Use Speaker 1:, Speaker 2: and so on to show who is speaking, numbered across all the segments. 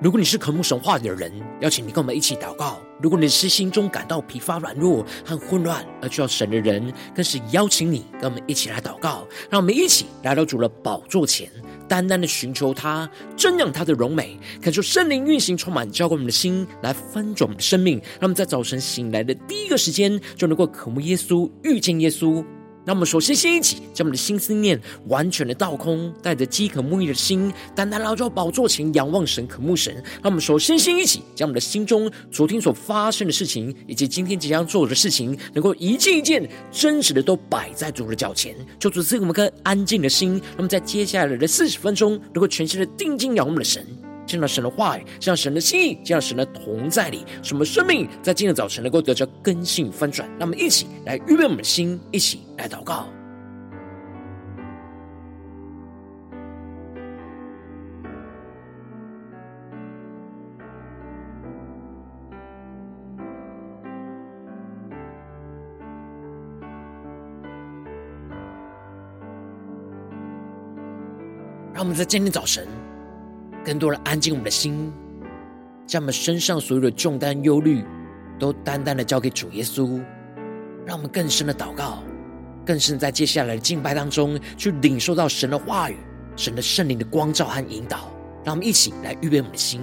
Speaker 1: 如果你是渴慕神话的人，邀请你跟我们一起祷告；如果你是心中感到疲乏、软弱和混乱而需要神的人，更是邀请你跟我们一起来祷告。让我们一起来到主的宝座前，单单的寻求他，瞻仰他的荣美，感受圣灵运行充满，浇灌我们的心，来翻转我们的生命。让我们在早晨醒来的第一个时间，就能够渴慕耶稣，遇见耶稣。让我们首先先一起将我们的心思念完全的倒空，带着饥渴慕义的心，单单来到宝座前仰望神、渴慕神。让我们首先先一起将我们的心中昨天所发生的事情，以及今天即将做的事情，能够一件一件真实的都摆在主的脚前，求主赐给我们颗安静的心。那么在接下来的四十分钟，能够全心的定睛仰望我们的神。见到神的话语，见到神的心意，见到神的同在里，什么生命在今天早晨能够得着更新翻转？让我们一起来预备我们的心，一起来祷告。让我们在今天早晨。更多的安静我们的心，将我们身上所有的重担、忧虑，都单单的交给主耶稣，让我们更深的祷告，更深在接下来的敬拜当中，去领受到神的话语、神的圣灵的光照和引导。让我们一起来预备我们的心。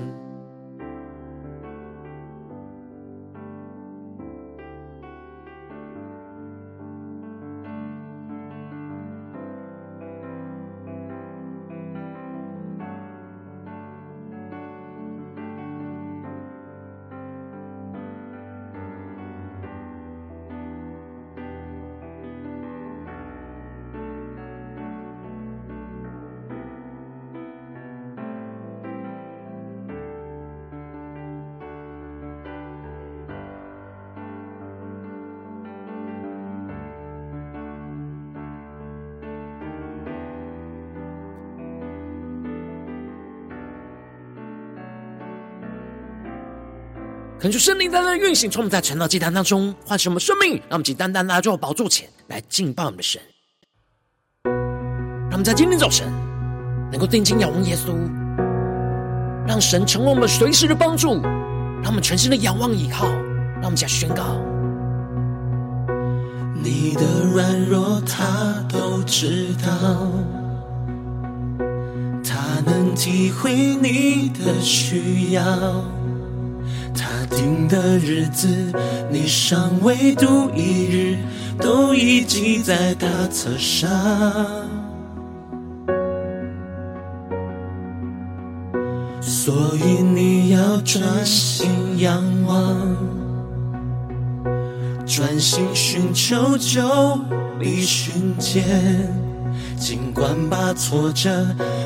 Speaker 1: 恳求圣灵单单运行，从我们在晨祷祭坛当中唤醒我们生命，让我们只单单来到宝座前来敬拜我们的神。让我们在今天早晨能够定睛仰望耶稣，让神成为我们随时的帮助，让我们全心的仰望依靠，让我们再宣告：
Speaker 2: 你的软弱他都知道，他能体会你的需要。他定的日子，你尚未度一日，都已记在他册上。所以你要专心仰望，专心寻求，就必寻见。尽管把挫折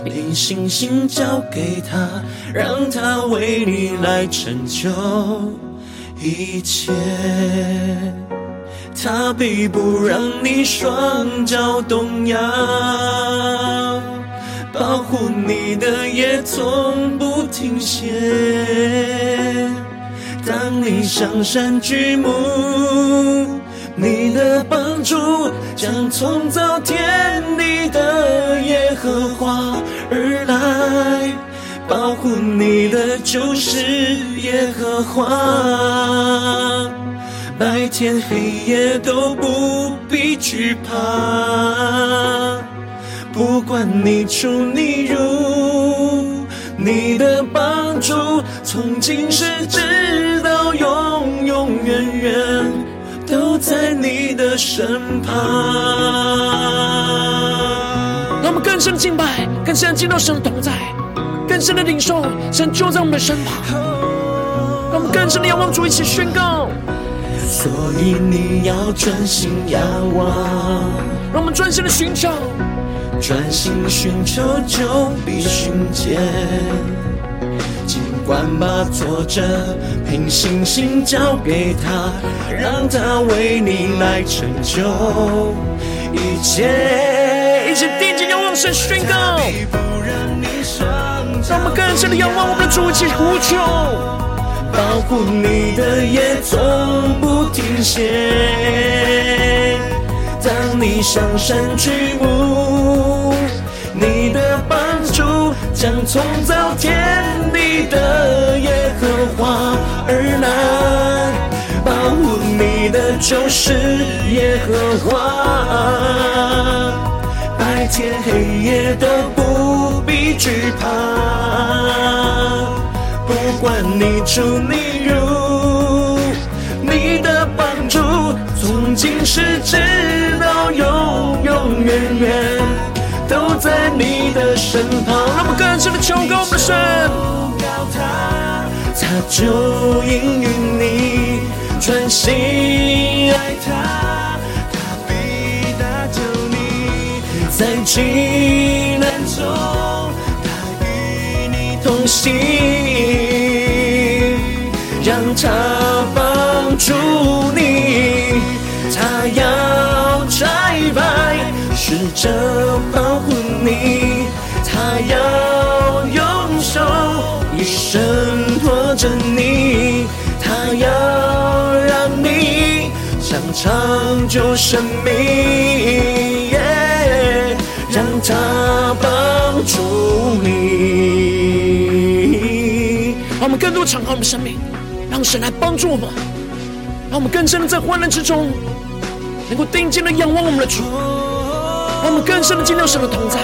Speaker 2: 凭信心交给他，让他为你来成就一切。他必不让你双脚动摇，保护你的也从不停歇。当你上山举目，你的帮助将从造天地的耶和华而来，保护你的就是耶和华，白天黑夜都不必惧怕，不管你出你入，你的帮助从今世直到永永远远。在你的身旁。
Speaker 1: 让我们更深的敬拜，更深的进入到神的同在，更深的领受神就在我们的身旁。让我们更深的仰望主，一起宣告。
Speaker 2: 所以你要专心仰望，
Speaker 1: 让我们专心的寻找，
Speaker 2: 专心寻求就必寻见。管把挫折凭信心交给他，让他为你来成就一切。
Speaker 1: 一起定睛仰望神宣告，让我们更深的仰望我们的主，一起呼求，
Speaker 2: 保护你的夜从不停歇。当你上山举目，你的帮。将创造天地的耶和华而来，保护你的就是耶和华，白天黑夜都不必惧怕，不管你出你入，你的帮助从今世直到永永远远。在你的身旁，
Speaker 1: 让我们更深的求告我们的神，
Speaker 2: 他，他就应允你，专心爱他，他必搭救你，在急难中，他与你同行，让他帮助你，他要。试着保护你，他要用手一生托着你，他要让你想长久生命让他帮助你。
Speaker 1: 让我们更多敞开我们的生命，让神来帮助我们，让我们更深的在患难之中，能够定睛的仰望我们的主。我们更深的进入神的同在，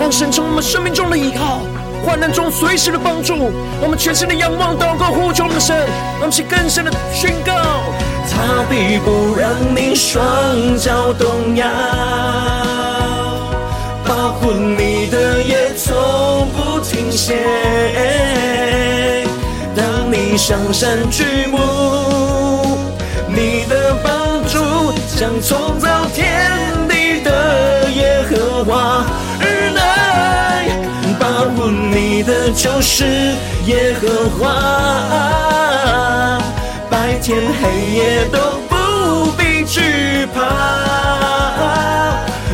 Speaker 1: 让神成为我们生命中的依靠，患难中随时的帮助。我们全心的仰望、祷告、呼求我们的神，让我们更深的宣告：
Speaker 2: 他必不让你双脚动摇，保护你的也从不停歇。当你上山举目，你的帮助将创造天。的就是耶和华，白天黑夜都不必惧怕，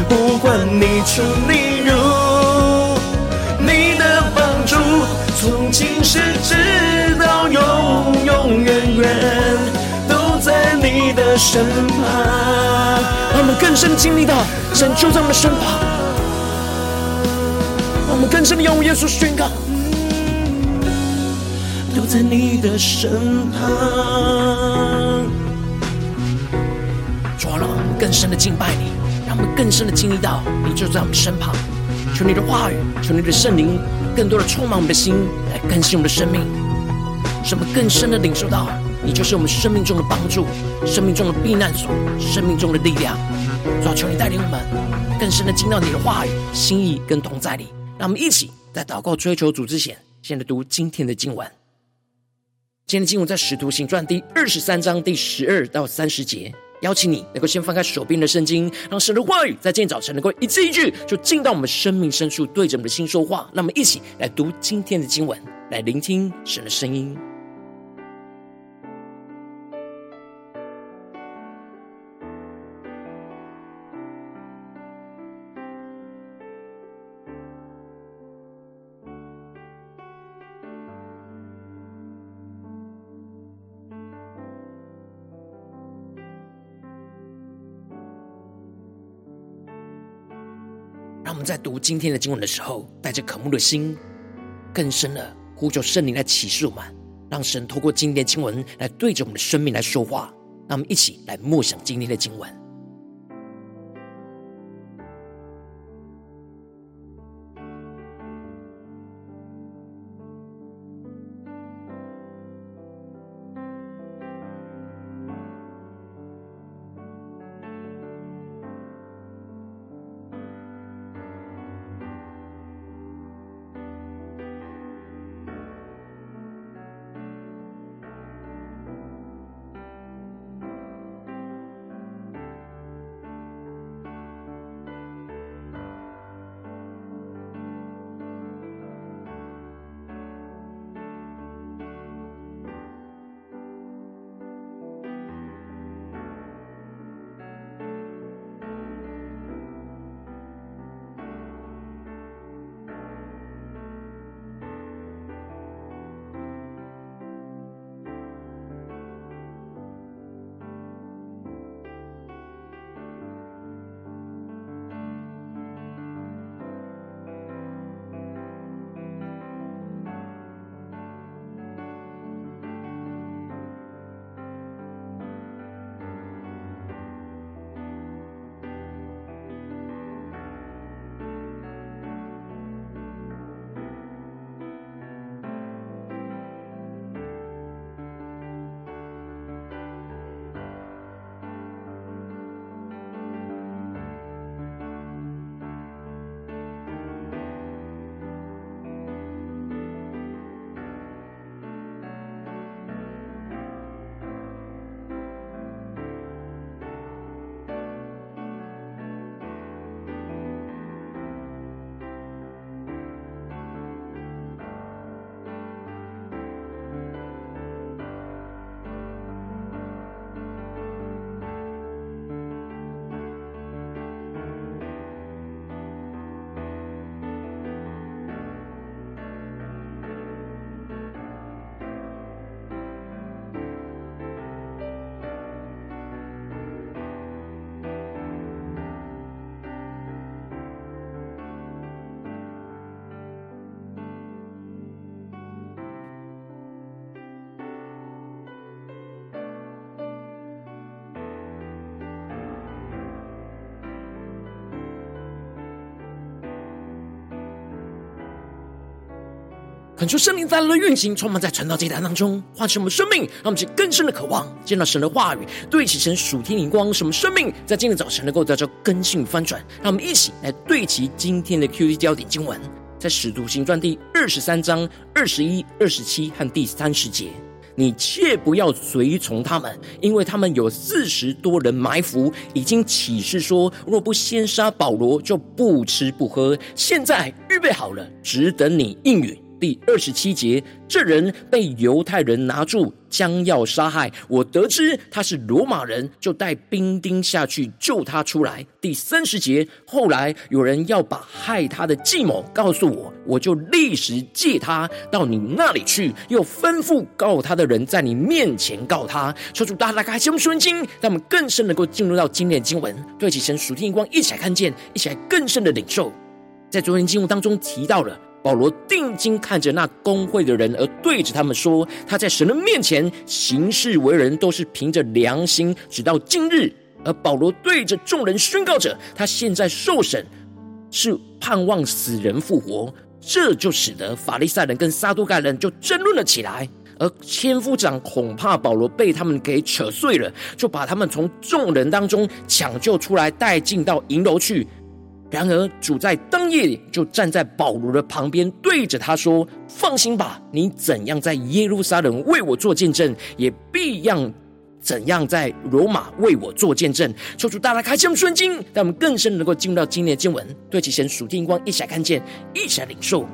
Speaker 2: 不管你出你入，你的帮助从今世直到永永远远都在你的身旁。
Speaker 1: 让我们更深经历到神就在我们身旁。更深的仰望耶稣宣告，
Speaker 2: 都在你的身旁。
Speaker 1: 主啊，我们更深的敬拜你，让我们更深的经历到你就在我们身旁。求你的话语，求你的圣灵，更多的充满我们的心，来更新我们的生命，使我们更深的领受到你就是我们生命中的帮助，生命中的避难所，生命中的力量。主啊，求你带领我们更深的听到你的话语、心意跟同在里。那我们一起在祷告追求主之前，先来读今天的经文。今天的经文在《使徒行传》第二十三章第十二到三十节。邀请你能够先翻开手边的圣经，让神的话语在今天早晨能够一字一句，就进到我们生命深处，对着我们的心说话。那我们一起来读今天的经文，来聆听神的声音。在读今天的经文的时候，带着渴慕的心，更深的呼求圣灵来启示我们，让神透过今天的经文来对着我们的生命来说话。让我们一起来默想今天的经文。恳求圣灵在的运行，充满在传道祭坛当中，唤醒我们生命，让我们去更深的渴望见到神的话语，对齐神属天灵光，使我们生命在今天早晨能够得到更新翻转。让我们一起来对齐今天的 QD 焦点经文，在使徒行传第二十三章二十一、二十七和第三十节。你切不要随从他们，因为他们有四十多人埋伏，已经起誓说，若不先杀保罗，就不吃不喝。现在预备好了，只等你应允。第二十七节，这人被犹太人拿住，将要杀害。我得知他是罗马人，就带兵丁下去救他出来。第三十节，后来有人要把害他的计谋告诉我，我就立时借他到你那里去，又吩咐告他的人在你面前告他。求主大大开启我们属灵经，让我们更深能够进入到今天经文，对齐神属天光，一起来看见，一起来更深的领受。在昨天经文当中提到了。保罗定睛看着那工会的人，而对着他们说：“他在神的面前行事为人，都是凭着良心，直到今日。”而保罗对着众人宣告着：“他现在受审，是盼望死人复活。”这就使得法利赛人跟撒都该人就争论了起来。而千夫长恐怕保罗被他们给扯碎了，就把他们从众人当中抢救出来，带进到营楼去。然而，主在当夜里就站在保罗的旁边，对着他说：“放心吧，你怎样在耶路撒冷为我做见证，也必样怎样在罗马为我做见证。”求主大大开箱圣经，让我们更深能够进入到今天的经文，对其神属天光一起来看见，一起来领受。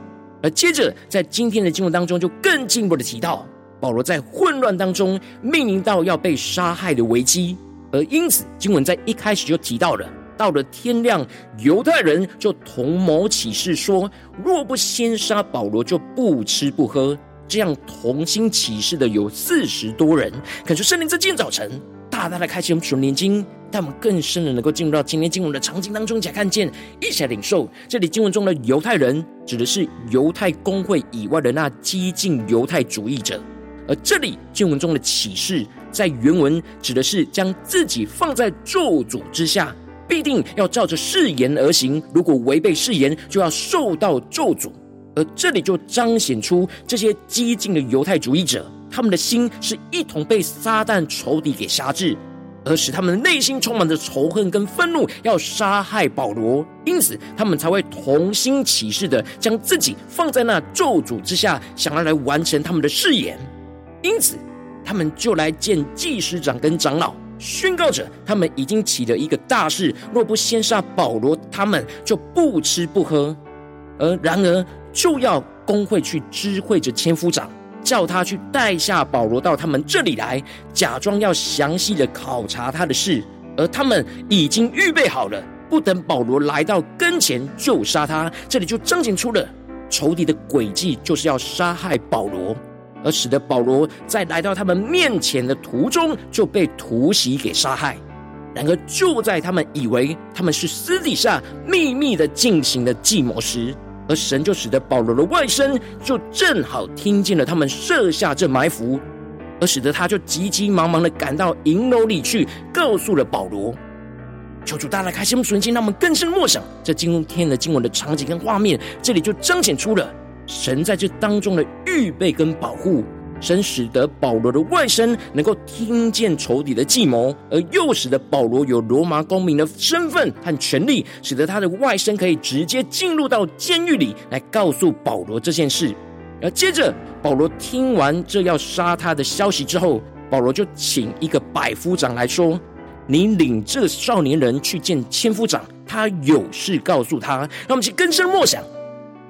Speaker 1: 而接着，在今天的经文当中，就更进一步的提到，保罗在混乱当中面临到要被杀害的危机，而因此，经文在一开始就提到了。到了天亮，犹太人就同谋起誓说：若不先杀保罗，就不吃不喝。这样同心起誓的有四十多人。可是圣灵在今天早晨大大的开启我们属灵眼睛，让我们更深的能够进入到今天经文的场景当中，才看见，一起来领受。这里经文中的犹太人，指的是犹太公会以外的那激进犹太主义者；而这里经文中的起誓，在原文指的是将自己放在咒诅之下。必定要照着誓言而行，如果违背誓言，就要受到咒诅。而这里就彰显出这些激进的犹太主义者，他们的心是一同被撒旦仇敌给辖制，而使他们的内心充满着仇恨跟愤怒，要杀害保罗。因此，他们才会同心起誓的将自己放在那咒诅之下，想要来完成他们的誓言。因此，他们就来见祭司长跟长老。宣告着，他们已经起了一个大事，若不先杀保罗，他们就不吃不喝。而然而，就要公会去知会着千夫长，叫他去带下保罗到他们这里来，假装要详细的考察他的事。而他们已经预备好了，不等保罗来到跟前就杀他。这里就彰显出了仇敌的诡计，就是要杀害保罗。而使得保罗在来到他们面前的途中就被突袭给杀害。然而就在他们以为他们是私底下秘密的进行的计谋时，而神就使得保罗的外甥就正好听见了他们设下这埋伏，而使得他就急急忙忙的赶到营楼里去，告诉了保罗。求主大大开心我们属灵心，让我们更深默想这今天的经文的场景跟画面，这里就彰显出了。神在这当中的预备跟保护，神使得保罗的外甥能够听见仇敌的计谋，而又使得保罗有罗马公民的身份和权利，使得他的外甥可以直接进入到监狱里来告诉保罗这件事。而接着，保罗听完这要杀他的消息之后，保罗就请一个百夫长来说：“你领这少年人去见千夫长，他有事告诉他。”让我们去更深默想。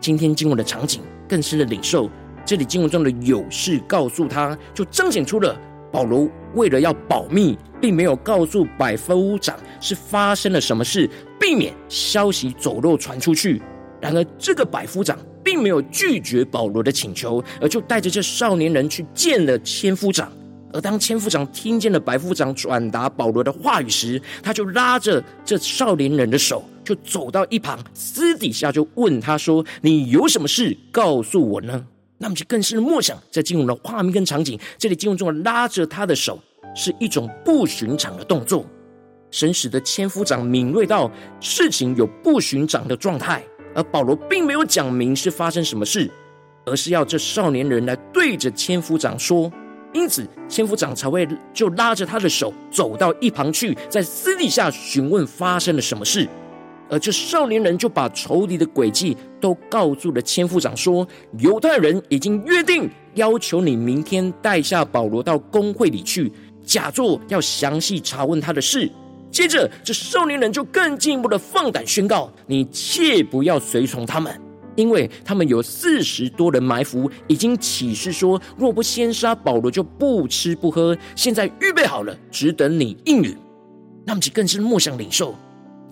Speaker 1: 今天经文的场景更深的领受，这里经文中的有事告诉他，就彰显出了保罗为了要保密，并没有告诉百夫长是发生了什么事，避免消息走漏传出去。然而，这个百夫长并没有拒绝保罗的请求，而就带着这少年人去见了千夫长。而当千夫长听见了百夫长转达保罗的话语时，他就拉着这少年人的手。就走到一旁，私底下就问他说：“你有什么事告诉我呢？”那么就更深的默想，在进入的画面跟场景，这里进入中拉着他的手是一种不寻常的动作。神使得千夫长敏锐到事情有不寻常的状态，而保罗并没有讲明是发生什么事。而是要这少年人来对着千夫长说。因此，千夫长才会就拉着他的手走到一旁去，在私底下询问发生了什么事。而这少年人就把仇敌的诡计都告诉了千夫长，说：犹太人已经约定，要求你明天带下保罗到公会里去，假作要详细查问他的事。接着，这少年人就更进一步的放胆宣告：你切不要随从他们，因为他们有四十多人埋伏，已经起誓说，若不先杀保罗，就不吃不喝。现在预备好了，只等你应允。那么，就更是默想领受。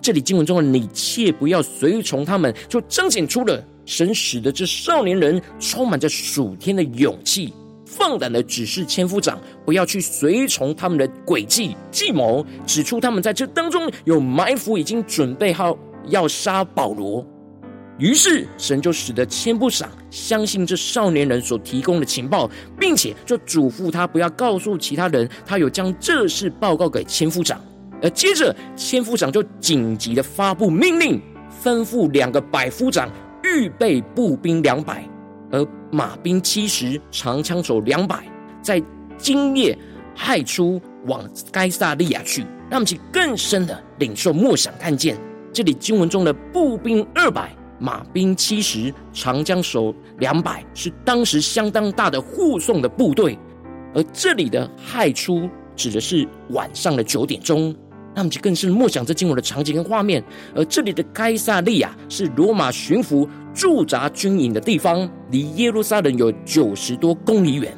Speaker 1: 这里经文中的“你切不要随从他们”，就彰显出了神使得这少年人充满着属天的勇气，放胆的指示千夫长不要去随从他们的诡计计谋，指出他们在这当中有埋伏，已经准备好要杀保罗。于是神就使得千夫长相信这少年人所提供的情报，并且就嘱咐他不要告诉其他人，他有将这事报告给千夫长。而接着，千夫长就紧急的发布命令，吩咐两个百夫长预备步兵两百，而马兵七十，长枪手两百，在今夜亥初往该撒利亚去。让我们去更深的领受默想，看见这里经文中的步兵二百，马兵七十，长枪手两百，是当时相当大的护送的部队。而这里的亥初指的是晚上的九点钟。那么就更是默想这经文的场景跟画面，而这里的该撒利亚是罗马巡抚驻扎军营的地方，离耶路撒冷有九十多公里远。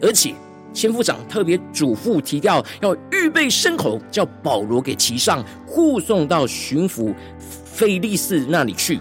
Speaker 1: 而且千夫长特别嘱咐提调，要预备牲口，叫保罗给骑上，护送到巡抚腓利斯那里去。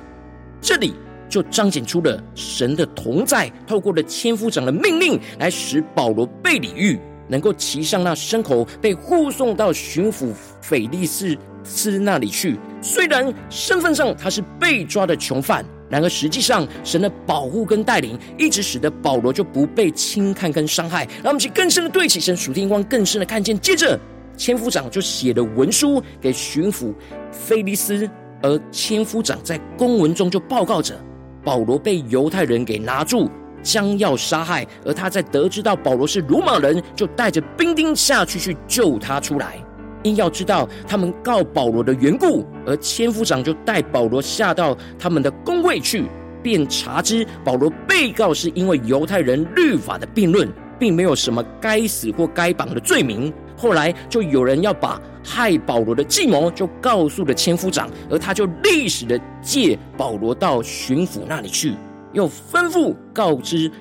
Speaker 1: 这里就彰显出了神的同在，透过了千夫长的命令，来使保罗被礼遇。能够骑上那牲口，被护送到巡抚腓利斯斯那里去。虽然身份上他是被抓的囚犯，然而实际上神的保护跟带领，一直使得保罗就不被轻看跟伤害。让我们去更深的对起神属天光，更深的看见。接着，千夫长就写了文书给巡抚腓利斯，而千夫长在公文中就报告着保罗被犹太人给拿住。将要杀害，而他在得知到保罗是罗马人，就带着兵丁下去去救他出来。因要知道他们告保罗的缘故，而千夫长就带保罗下到他们的公会去，便查知保罗被告是因为犹太人律法的辩论，并没有什么该死或该绑的罪名。后来就有人要把害保罗的计谋就告诉了千夫长，而他就立时的借保罗到巡抚那里去。又吩咐告知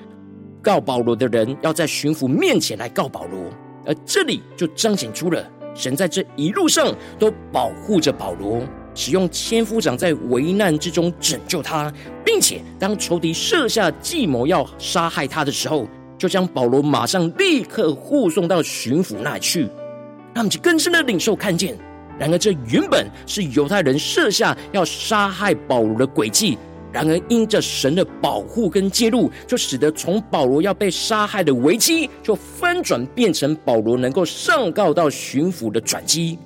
Speaker 1: 告保罗的人，要在巡抚面前来告保罗。而这里就彰显出了神在这一路上都保护着保罗，使用千夫长在危难之中拯救他，并且当仇敌设下计谋要杀害他的时候，就将保罗马上立刻护送到巡抚那里去，让我们更深的领受看见。然而，这原本是犹太人设下要杀害保罗的诡计。然而，因着神的保护跟介入，就使得从保罗要被杀害的危机，就翻转变成保罗能够上告到巡抚的转机。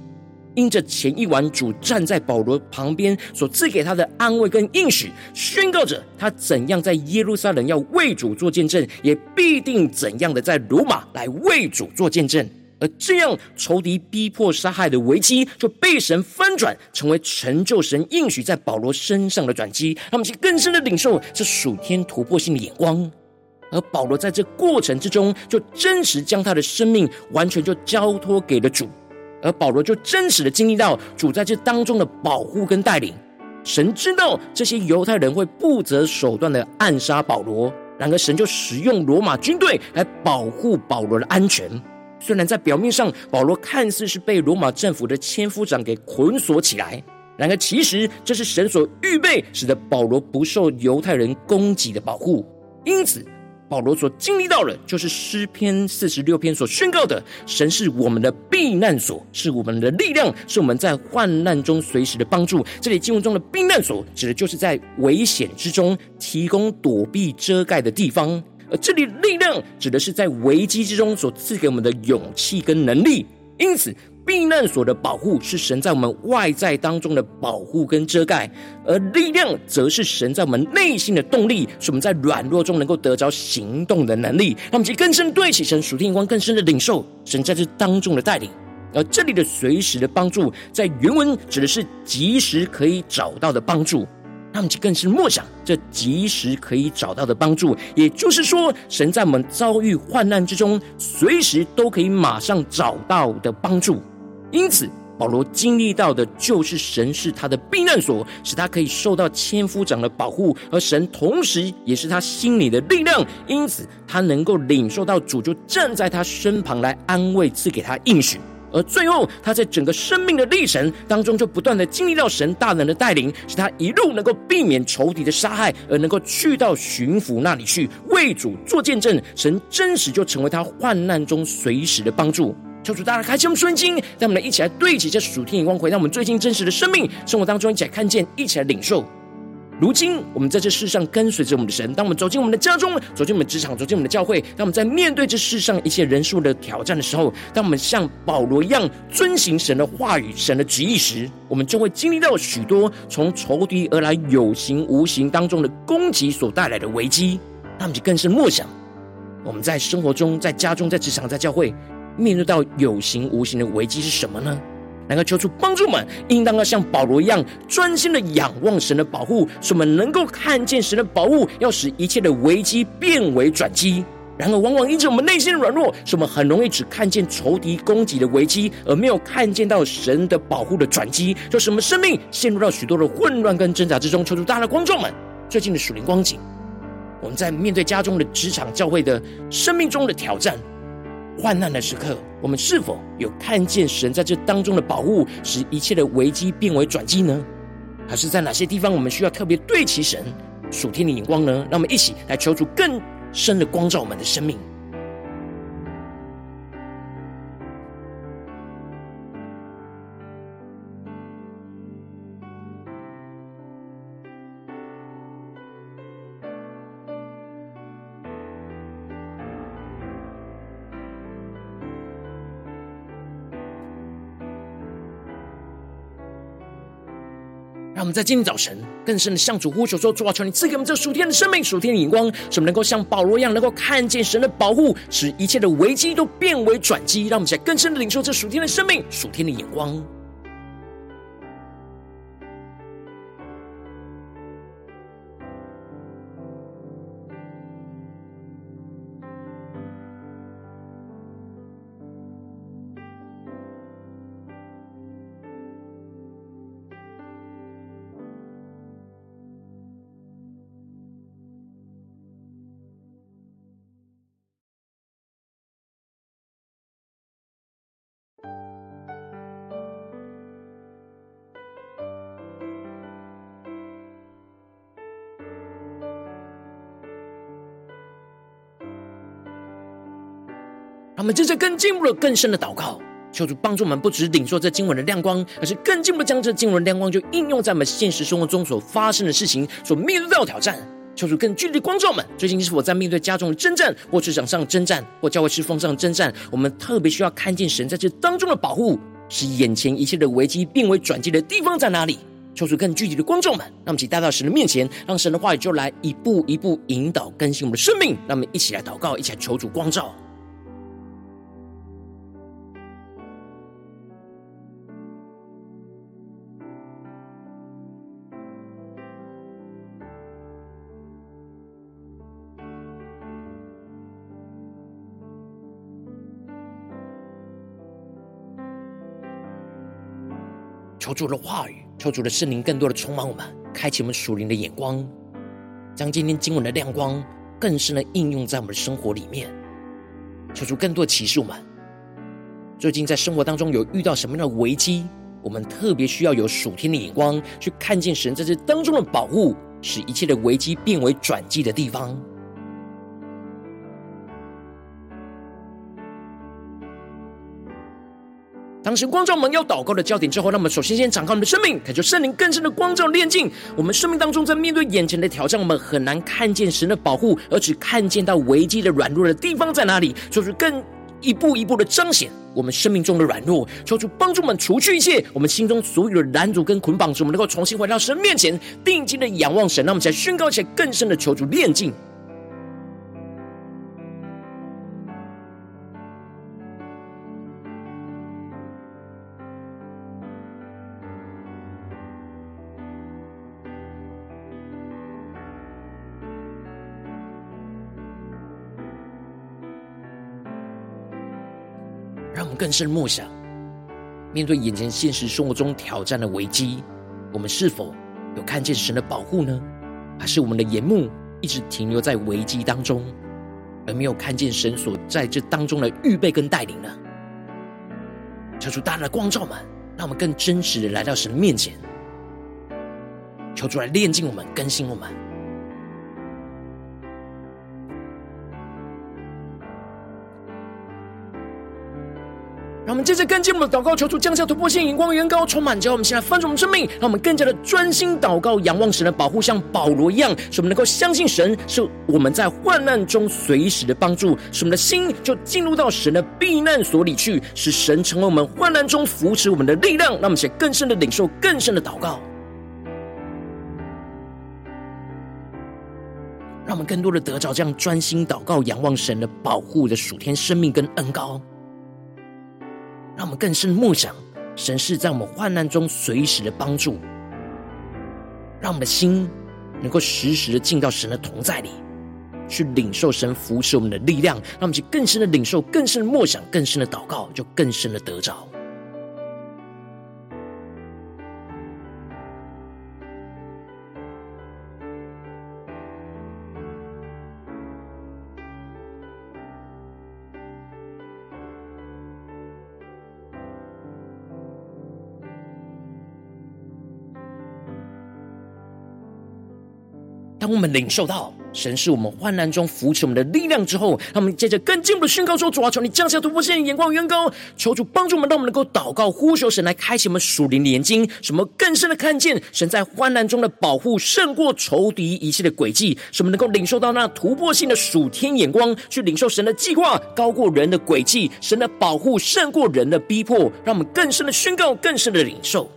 Speaker 1: 因着前一晚主站在保罗旁边所赐给他的安慰跟应许，宣告着他怎样在耶路撒冷要为主做见证，也必定怎样的在罗马来为主做见证。而这样，仇敌逼迫杀害的危机就被神翻转，成为成就神应许在保罗身上的转机。让我们去更深的领受这属天突破性的眼光。而保罗在这过程之中，就真实将他的生命完全就交托给了主。而保罗就真实的经历到主在这当中的保护跟带领。神知道这些犹太人会不择手段的暗杀保罗，然而神就使用罗马军队来保护保罗的安全。虽然在表面上，保罗看似是被罗马政府的千夫长给捆锁起来，然而其实这是神所预备，使得保罗不受犹太人攻击的保护。因此，保罗所经历到的，就是诗篇四十六篇所宣告的：神是我们的避难所，是我们的力量，是我们在患难中随时的帮助。这里经文中的避难所，指的就是在危险之中提供躲避遮盖的地方。而这里力量指的是在危机之中所赐给我们的勇气跟能力，因此避难所的保护是神在我们外在当中的保护跟遮盖，而力量则是神在我们内心的动力，使我们在软弱中能够得着行动的能力。让我们去更深对齐神属天眼光，更深的领受神在这当中的带领。而这里的随时的帮助，在原文指的是即时可以找到的帮助。那么，就更是默想这即时可以找到的帮助，也就是说，神在我们遭遇患难之中，随时都可以马上找到的帮助。因此，保罗经历到的就是神是他的避难所，使他可以受到千夫长的保护，而神同时也是他心里的力量。因此，他能够领受到主就站在他身旁来安慰，赐给他应许。而最后，他在整个生命的历程当中，就不断的经历到神大能的带领，使他一路能够避免仇敌的杀害，而能够去到巡抚那里去为主做见证。神真实就成为他患难中随时的帮助。求主大家开启我们顺经，让我们来一起来对齐这属天眼光，回到我们最近真实的生命生活当中，一起来看见，一起来领受。如今，我们在这世上跟随着我们的神。当我们走进我们的家中，走进我们职场，走进我们的教会，当我们在面对这世上一切人数的挑战的时候，当我们像保罗一样遵行神的话语、神的旨意时，我们就会经历到许多从仇敌而来有形无形当中的攻击所带来的危机。那我们就更是默想，我们在生活中、在家中、在职场、在教会，面对到有形无形的危机是什么呢？能够求出帮助们，应当要像保罗一样，专心的仰望神的保护，使我们能够看见神的保护，要使一切的危机变为转机。然而，往往因着我们内心的软弱，使我们很容易只看见仇敌攻击的危机，而没有看见到神的保护的转机，就使我们生命陷入到许多的混乱跟挣扎之中。求主大的观众们，最近的属灵光景，我们在面对家中的职场、教会的生命中的挑战。患难的时刻，我们是否有看见神在这当中的保护，使一切的危机变为转机呢？还是在哪些地方我们需要特别对齐神属天的眼光呢？让我们一起来求助更深的光照我们的生命。让我们在今天早晨更深的向主呼求说：主啊，求你赐给我们这属天的生命、属天的眼光，使我们能够像保罗一样，能够看见神的保护，使一切的危机都变为转机。让我们在更深的领受这属天的生命、属天的眼光。们接着更进一步了更深的祷告，求主帮助我们，不只领受这经文的亮光，而是更进一步的将这经文的亮光就应用在我们现实生活中所发生的事情，所面对到的挑战。求主更具体的光照们，最近是否在面对家中的征战，或职场上的征战，或教会侍奉上的征战？我们特别需要看见神在这当中的保护，使眼前一切的危机变为转机的地方在哪里？求主更具体的光照们，让我们一起带到神的面前，让神的话语就来一步一步引导更新我们的生命。让我们一起来祷告，一起来求主光照。求主的话语，求主的圣灵更多的充满我们，开启我们属灵的眼光，将今天经文的亮光更深的应用在我们的生活里面。求主更多的启示我们，最近在生活当中有遇到什么样的危机，我们特别需要有属天的眼光去看见神在这当中的保护，使一切的危机变为转机的地方。当神光照我们要祷告的焦点之后，那我们首先先敞开我们的生命，感受圣灵更深的光照炼净我们生命当中，在面对眼前的挑战，我们很难看见神的保护，而只看见到危机的软弱的地方在哪里，就是更一步一步的彰显我们生命中的软弱，求主帮助我们除去一切我们心中所有的拦阻跟捆绑，使我们能够重新回到神面前，定睛的仰望神。让我们再宣告一些更深的求主炼净。更深默想，面对眼前现实生活中挑战的危机，我们是否有看见神的保护呢？还是我们的眼目一直停留在危机当中，而没有看见神所在这当中的预备跟带领呢？求主大大的光照们，让我们更真实的来到神面前，求主来炼净我们，更新我们。接着跟进我们的祷告，求主降下突破性荧光，远高充满，叫我们现在翻转我们生命，让我们更加的专心祷告，仰望神的保护，像保罗一样，使我们能够相信神是我们在患难中随时的帮助，使我们的心就进入到神的避难所里去，使神成为我们患难中扶持我们的力量。让我们且更深的领受，更深的祷告，让我们更多的得着这样专心祷告、仰望神的保护的属天生命跟恩膏。让我们更深的默想，神是在我们患难中随时的帮助，让我们的心能够时时的进到神的同在里，去领受神扶持我们的力量，让我们去更深的领受、更深的默想、更深的祷告，就更深的得着。我们领受到神是我们患难中扶持我们的力量之后，让我们接着更进一步的宣告说：主啊，求你降下突破性眼光，远高，求主帮助我们，让我们能够祷告呼求神来开启我们属灵的眼睛，什么更深的看见神在患难中的保护胜过仇敌一切的诡计，什么能够领受到那突破性的属天眼光，去领受神的计划高过人的诡计，神的保护胜过人的逼迫，让我们更深的宣告，更深的领受。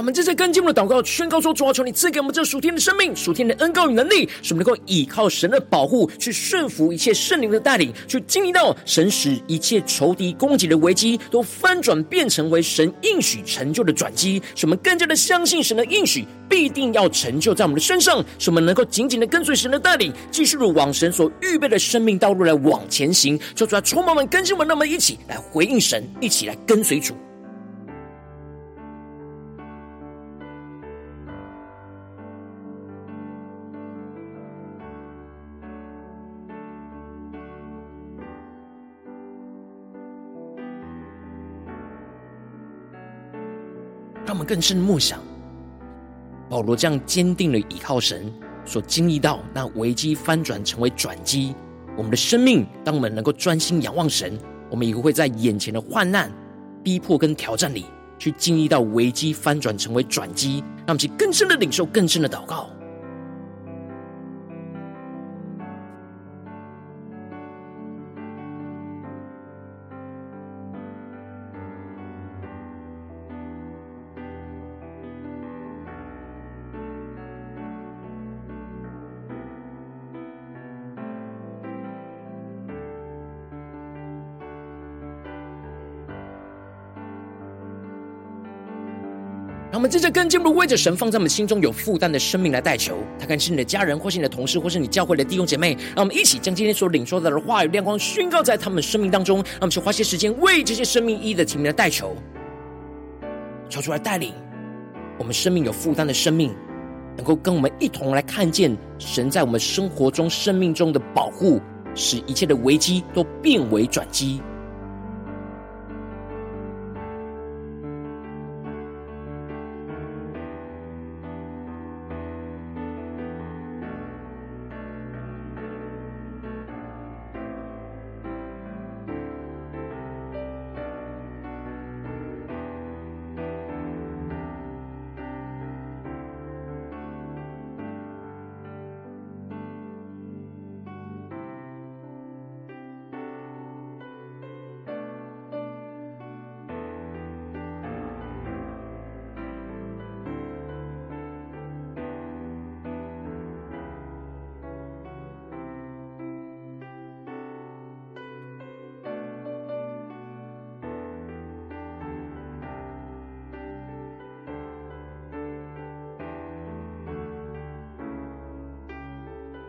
Speaker 1: 我们正在跟进我们的祷告，宣告说：主啊，求你赐给我们这属天的生命、属天的恩膏与能力，使我们能够依靠神的保护，去顺服一切圣灵的带领，去经历到神使一切仇敌攻击的危机都翻转变成为神应许成就的转机，使我们更加的相信神的应许必定要成就在我们的身上，使我们能够紧紧的跟随神的带领，继续的往神所预备的生命道路来往前行。求主来充满我们，更新我们，让我们一起来回应神，一起来跟随主。更深的梦想，保罗这样坚定的倚靠神，所经历到那危机翻转成为转机。我们的生命，当我们能够专心仰望神，我们也会在眼前的患难、逼迫跟挑战里，去经历到危机翻转成为转机，让我们去更深的领受、更深的祷告。我们接着更进一步为着神放在我们心中有负担的生命来代求，他可能是你的家人，或是你的同事，或是你教会的弟兄姐妹。让我们一起将今天所领受到的话语亮光宣告在他们生命当中。让我们去花些时间为这些生命意义的提名来代求。求主来带领我们生命有负担的生命，能够跟我们一同来看见神在我们生活中、生命中的保护，使一切的危机都变为转机。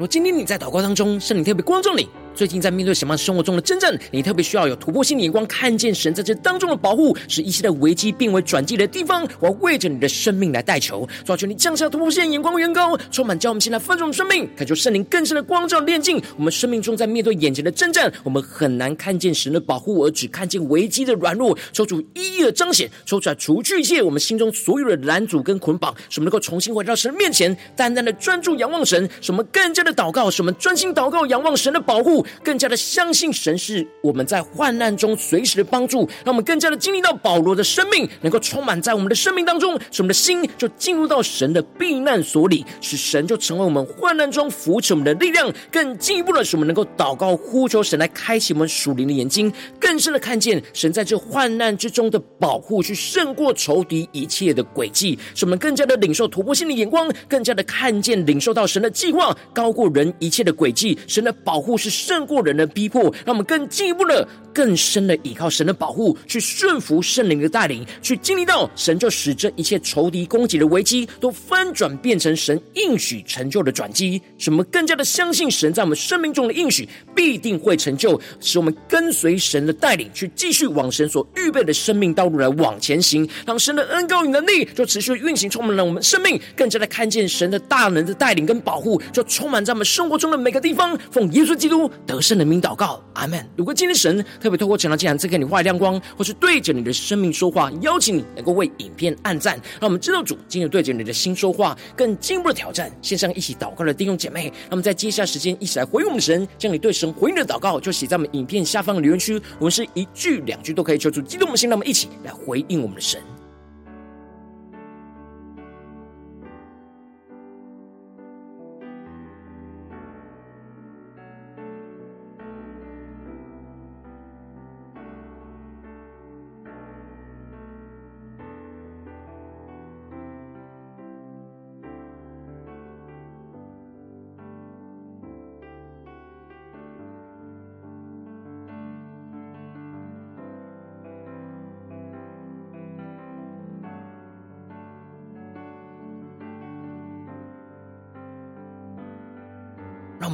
Speaker 1: 若今天你在祷告当中，圣灵特别光照你。最近在面对什么生活中的征战，你特别需要有突破性的眼光，看见神在这当中的保护，使一切的危机变为转机的地方。我要为着你的生命来代求，抓住你降下突破性眼光，远高，充满，叫我们现在丰盛生命，感受圣灵更深的光照炼净。我们生命中在面对眼前的征战，我们很难看见神的保护，而只看见危机的软弱。求主一一的彰显，抽出来除去一切我们心中所有的拦阻跟捆绑，使我们能够重新回到神面前，单单的专注仰望神。使我们更加的祷告，使我们专心祷告，仰望神的保护。更加的相信神是我们在患难中随时的帮助，让我们更加的经历到保罗的生命能够充满在我们的生命当中，使我们的心就进入到神的避难所里，使神就成为我们患难中扶持我们的力量。更进一步的，使我们能够祷告呼求神来开启我们属灵的眼睛，更深的看见神在这患难之中的保护，去胜过仇敌一切的诡计，使我们更加的领受突破性的眼光，更加的看见领受到神的计划高过人一切的诡计，神的保护是胜过人的逼迫，让我们更进一步的、更深的依靠神的保护，去顺服圣灵的带领，去经历到神就使这一切仇敌攻击的危机都翻转变成神应许成就的转机，使我们更加的相信神在我们生命中的应许必定会成就，使我们跟随神的带领，去继续往神所预备的生命道路来往前行，让神的恩膏与能力就持续运行，充满了我们生命，更加的看见神的大能的带领跟保护，就充满在我们生活中的每个地方。奉耶稣基督得胜的名祷告，阿门。如果今天神特别透过晨祷祭坛赐给你话语亮光，或是对着你的生命说话，邀请你能够为影片按赞，让我们知道主今日对着你的心说话，更进一步的挑战。线上一起祷告的弟兄姐妹，那么在接下来时间一起来回应我们神，将你对神回应的祷告就写在我们影片下方的留言区，我们是一句两句都可以求助激动的心，让我们一起来回应我们的神。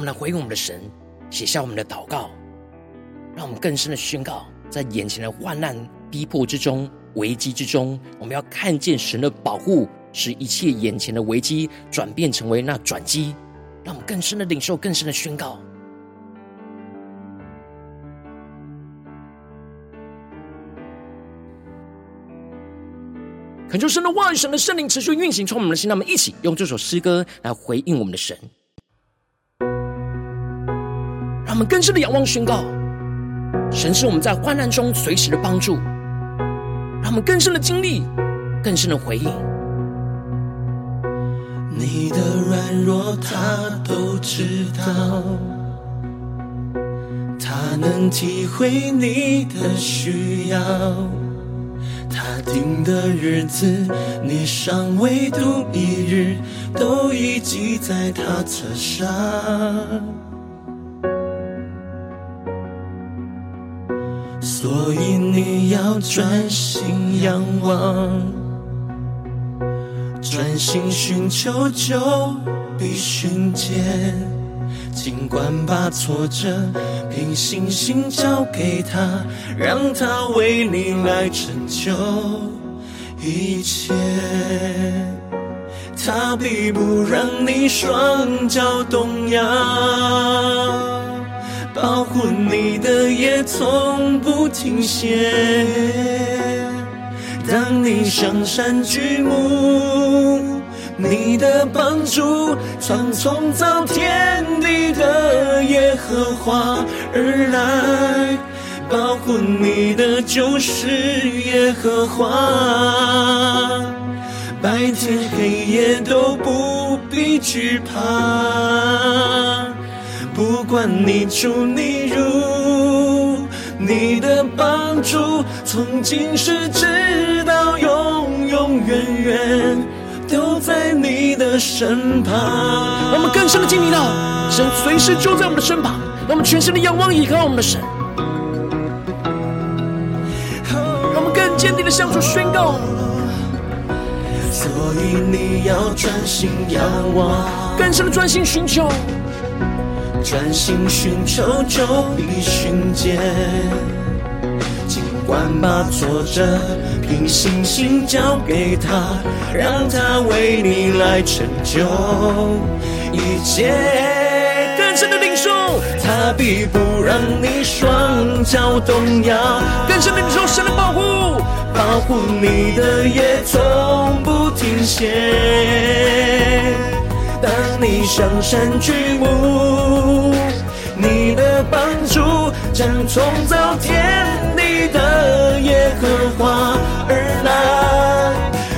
Speaker 1: 来回应我们的神，写下我们的祷告，让我们更深的宣告，在眼前的患难逼迫之中、危机之中，我们要看见神的保护，使一切眼前的危机转变成为那转机。让我们更深的领受，更深的宣告。恳求神的万、神的圣灵持续运行，充满我们的心。让我们一起用这首诗歌来回应我们的神。们更深的仰望宣告，神是我们在患难中随时的帮助。让我们更深的经历，更深的回应。
Speaker 2: 你的软弱他都知道，他能体会你的需要。他定的日子，你尚未度一日，都已记在他册上。所以你要专心仰望，专心寻求就必寻见。尽管把挫折凭信心交给他，让他为你来成就。一切，他必不让你双脚动摇，保护你的夜从不停歇。当你上山举目，你的帮助从创造天地的耶和华而来。保护你的就是耶和华，白天黑夜都不必惧怕。不管你出你入，你的帮助从今世直到永永远远都在你的身旁。
Speaker 1: 让我们更深的经历到，神随时就在我们的身旁，让我们全心的仰望依靠我们的神。我们更坚定的向主宣告，
Speaker 2: 所以你要专心仰望，
Speaker 1: 更深的专心寻求，
Speaker 2: 专心寻求就必寻见。尽管把挫折凭信心交给他，让他为你来成就一切。
Speaker 1: 更深的领受，
Speaker 2: 他必不让你双脚动摇。
Speaker 1: 更深的领受神的保护。
Speaker 2: 保护你的也从不停歇。当你上山举目，你的帮助将从造天地的耶和华而来。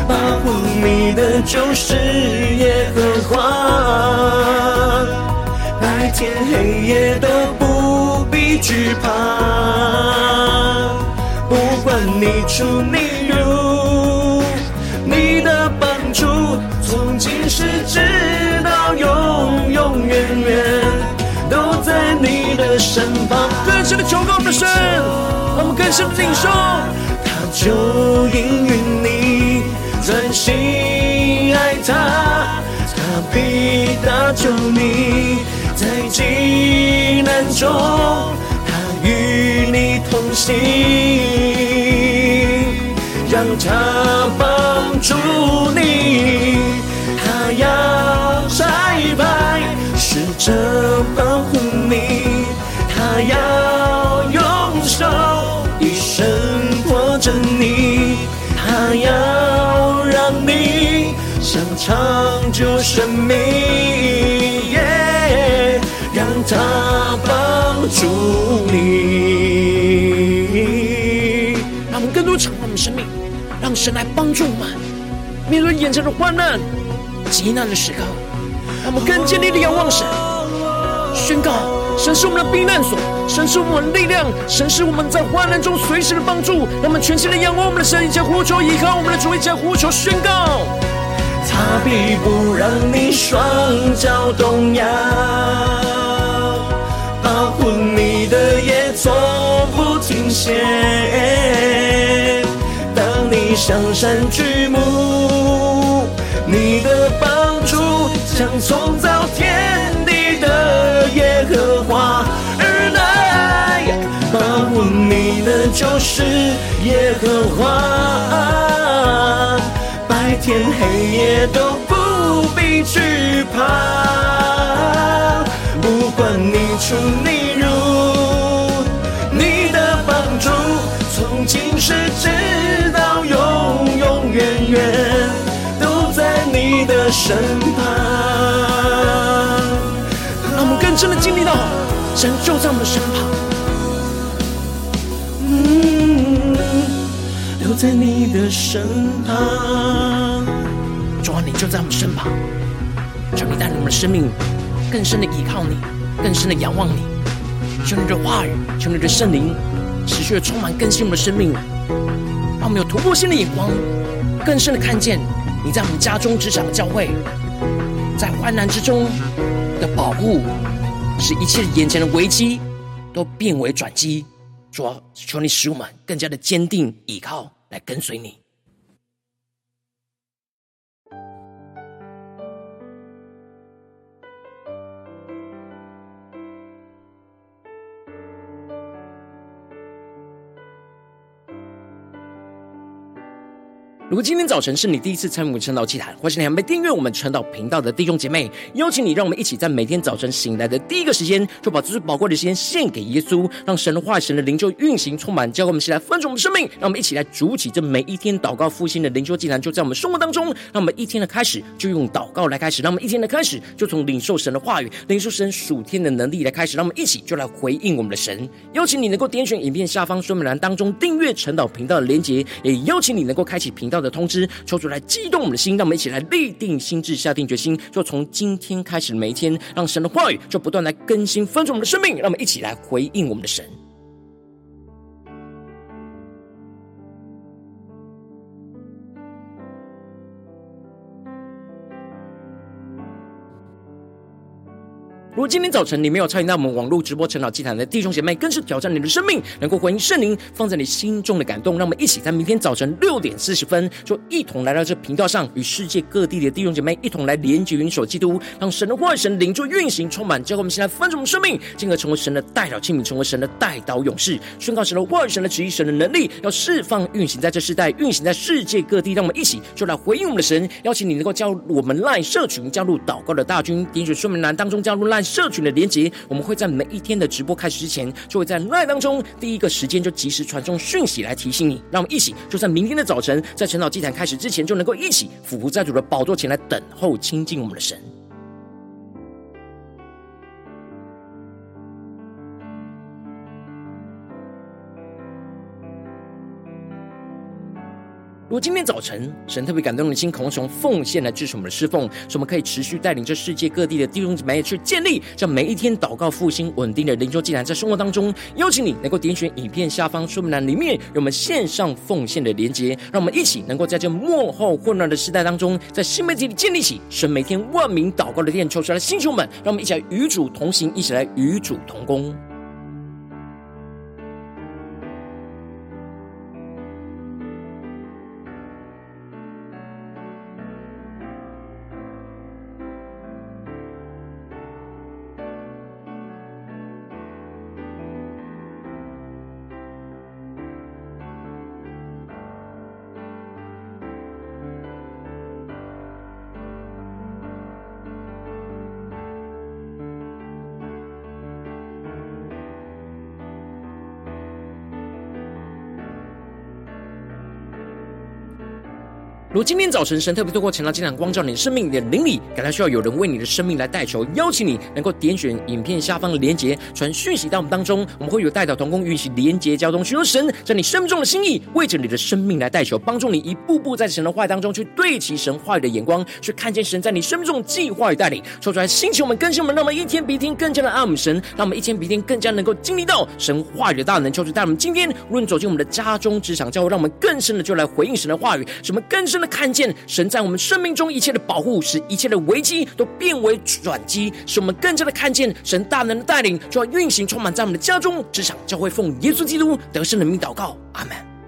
Speaker 2: 保护你的就是耶和华，白天黑夜都不必惧怕。不管你出你入，你的帮助从今世至的身旁。
Speaker 1: 更深的求告我们的神，让我们更深的领受。
Speaker 2: 他就应允你专心爱他，他必搭救你在急难中。与你同行，让他帮助你，他要差派使者保护你，要用手一生托着你，他要让你享长久生命，让他帮助你。让我们更多敞开我们。
Speaker 1: 生命，让神来帮助我们面对眼前的患难、急难的时刻，让我们更坚定的仰望神，宣告神是我们的避难所，神是我们的力量，神是我们在患难中随时的帮助。让我们全心的仰望我们的神，一切呼求依靠我们的主，一切呼求宣告，
Speaker 2: 他必不让你双脚动摇，保护你的也从不停歇。当你上山举目，你的帮助将创造天就是耶和华，白天黑夜都不必惧怕，不管你出你入，你的帮助从今世直到永永。远远都在你的身旁，
Speaker 1: 让我们更深的经历到神就在我们身旁，
Speaker 2: 在你的身旁。
Speaker 1: 主啊，你就在我们身旁，求你带领我们的生命更深的依靠你，更深的仰望你。求你的话语，求你的圣灵持续的充满更新我们的生命，让我们有突破性的眼光。更深的看见你在我们家中、职场的、教会，在患难之中的保护，使一切眼前的危机都变为转机。主啊，求你使我们更加的坚定依靠，来跟随你。如果今天早晨是你第一次参与我们晨祷祭坛，或是你还没订阅我们晨祷频道的弟兄姐妹，邀请你，让我们一起在每天早晨醒来的第一个时间，就把这最宝贵的时间献给耶稣，让神的话语、神的灵就运行充满，教我们起来分盛我们生命，让我们一起来主起这每一天祷告复兴的灵修祭坛，就在我们生活当中，让我们一天的开始就用祷告来开始，让我们一天的开始就从领受神的话语、领受神属天的能力来开始，让我们一起就来回应我们的神。邀请你能够点选影片下方说明栏当中订阅晨祷频道的连结，也邀请你能够开启频道的通知，抽出来激动我们的心，让我们一起来立定心智，下定决心，就从今天开始的每一天，让神的话语就不断来更新分盛我们的生命，让我们一起来回应我们的神。如果今天早晨你没有参与到我们网络直播晨祷祭坛的弟兄姐妹，更是挑战你的生命，能够回应圣灵放在你心中的感动。让我们一起在明天早晨六点四十分，就一同来到这频道上，与世界各地的弟兄姐妹一同来连接、元首基督，让神的话语、神灵就运行充满，教会我们现在分盛生命，进而成为神的代祷器皿，成为神的代祷勇士，宣告神的话语、神的旨意、神的能力，要释放运行在这世代，运行在世界各地。让我们一起就来回应我们的神，邀请你能够加入我们赖社群，加入祷告的大军，点选说明栏当中加入赖社群的连结，我们会在每一天的直播开始之前，就会在 LINE 当中第一个时间就及时传送讯息来提醒你。让我们一起，就在明天的早晨，在晨祷祭坛开始之前，就能够一起俯伏在主的宝座前来等候亲近我们的神。如果今天早晨神特别感动你的心，渴望从奉献来支持我们的侍奉，使我们可以持续带领这世界各地的弟兄姊妹去建立这每一天祷告复兴稳定的灵修祭坛，在生活当中，邀请你能够点选影片下方说明栏里面有我们线上奉献的连结，让我们一起能够在这末后混乱的时代当中，在新媒体里建立起神每天万名祷告的殿，抽出来的弟兄们，让我们一起来与主同行，一起来与主同工。如今天早晨神特别透过晨祷祭坛光照你的生命，你的灵里感到需要有人为你的生命来代求，邀请你能够点选影片下方的连结，传讯息到我们当中，我们会有代祷同工与你连结交通，寻求神在你生命中的心意，为着你的生命来代求，帮助你一步步在神的话语当中去对齐神话语的眼光，去看见神在你生命中的计划与带领，说出来兴起我们更新我们，让我们一天比一天更加的爱我们神，让我们一天比一天更加能够经历到神话语的大能，求主带我们今天无论走进我们的家中、职场、教会，让我们更深的就来回应神的话语，什么更深的看见神在我们生命中一切的保护，使一切的危机都变为转机，使我们更加的看见神大能的带领，就要运行充满在我们的家中、职场、教会，奉耶稣基督得胜的名祷告，阿门。